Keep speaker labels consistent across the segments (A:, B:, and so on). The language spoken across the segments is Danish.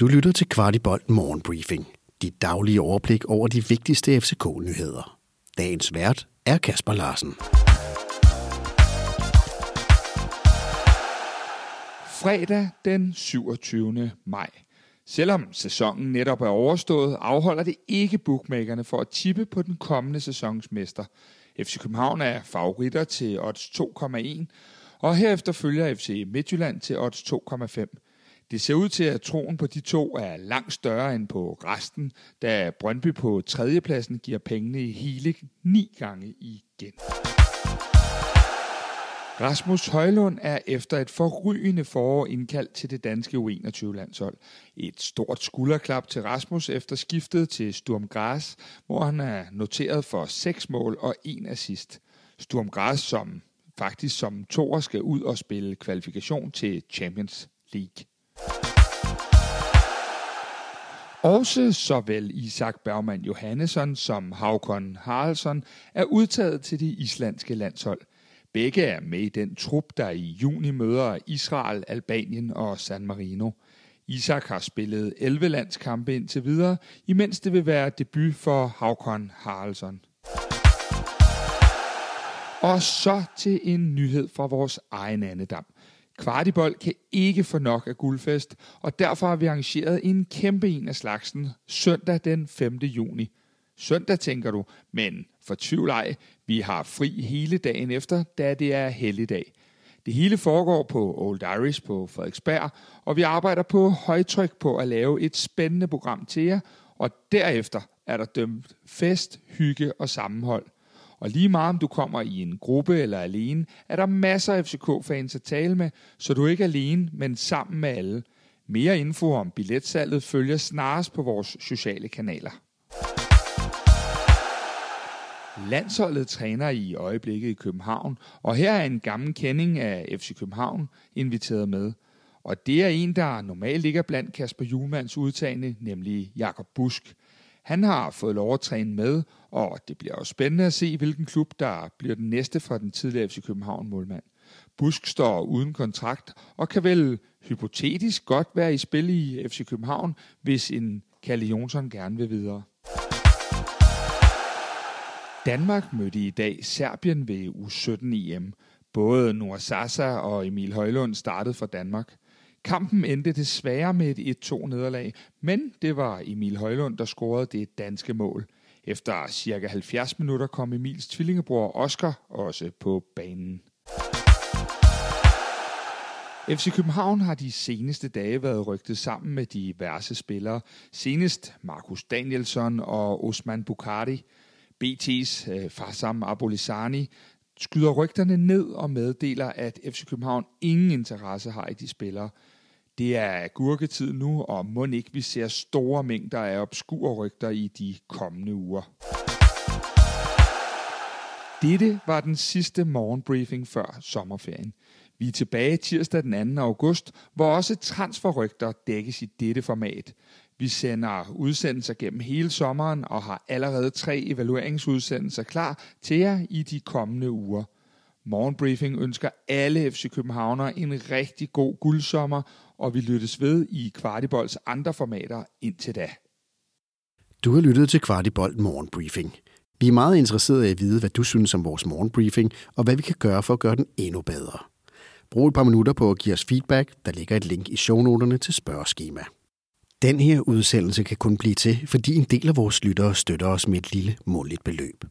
A: Du lytter til Kvartibolt Morgenbriefing. Dit daglige overblik over de vigtigste FCK-nyheder. Dagens vært er Kasper Larsen.
B: Fredag den 27. maj. Selvom sæsonen netop er overstået, afholder det ikke bookmakerne for at tippe på den kommende sæsons mester. FC København er favoritter til odds 2,1, og herefter følger FC Midtjylland til odds 2,5. Det ser ud til, at troen på de to er langt større end på resten, da Brøndby på tredjepladsen giver pengene i hele ni gange igen. Rasmus Højlund er efter et forrygende forår indkaldt til det danske U21-landshold. Et stort skulderklap til Rasmus efter skiftet til Sturm Graz, hvor han er noteret for seks mål og en assist. Sturm Graz, som faktisk som toer skal ud og spille kvalifikation til Champions League. Også såvel Isak Bergman Johannesson som Haukon Haraldsson er udtaget til det islandske landshold. Begge er med i den trup, der i juni møder Israel, Albanien og San Marino. Isak har spillet 11 landskampe indtil videre, imens det vil være debut for Haukon Haraldsson. Og så til en nyhed fra vores egen andedam. Kvartibold kan ikke få nok af guldfest, og derfor har vi arrangeret en kæmpe en af slagsen søndag den 5. juni. Søndag tænker du, men for tvivl ej, vi har fri hele dagen efter, da det er helligdag. Det hele foregår på Old Irish på Frederiksberg, og vi arbejder på højtryk på at lave et spændende program til jer, og derefter er der dømt fest, hygge og sammenhold. Og lige meget om du kommer i en gruppe eller alene, er der masser af FCK-fans at tale med, så du er ikke alene, men sammen med alle. Mere info om billetsalget følger snarest på vores sociale kanaler. Landsholdet træner i øjeblikket i København, og her er en gammel kending af FC København inviteret med. Og det er en, der normalt ligger blandt Kasper Julmans udtagende, nemlig Jakob Busk. Han har fået lov at træne med, og det bliver også spændende at se, hvilken klub, der bliver den næste fra den tidligere FC København målmand. Busk står uden kontrakt og kan vel hypotetisk godt være i spil i FC København, hvis en Kalle Jonsson gerne vil videre. Danmark mødte i dag Serbien ved U17 EM. Både Noah Sasa og Emil Højlund startede for Danmark. Kampen endte desværre med et 1-2 nederlag, men det var Emil Højlund, der scorede det danske mål. Efter cirka 70 minutter kom Emils tvillingebror Oscar også på banen. FC København har de seneste dage været rygtet sammen med diverse spillere. Senest Markus Danielsson og Osman Bukari. BT's øh, Farsam Abolisani skyder rygterne ned og meddeler, at FC København ingen interesse har i de spillere. Det er gurketid nu, og må ikke vi ser store mængder af obskure rygter i de kommende uger. Dette var den sidste morgenbriefing før sommerferien. Vi er tilbage tirsdag den 2. august, hvor også transferrygter dækkes i dette format. Vi sender udsendelser gennem hele sommeren og har allerede tre evalueringsudsendelser klar til jer i de kommende uger. Morgenbriefing ønsker alle FC Københavnere en rigtig god guldsommer, og vi lyttes ved i Kvartibolds andre formater indtil da.
A: Du har lyttet til Kvartibold Morgenbriefing. Vi er meget interesserede i at vide, hvad du synes om vores morgenbriefing, og hvad vi kan gøre for at gøre den endnu bedre. Brug et par minutter på at give os feedback. Der ligger et link i shownoterne til spørgeskema. Den her udsendelse kan kun blive til, fordi en del af vores lyttere støtter os med et lille måligt beløb.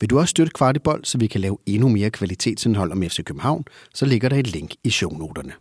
A: Vil du også støtte Kvartibold, så vi kan lave endnu mere kvalitetsindhold om FC København, så ligger der et link i shownoterne.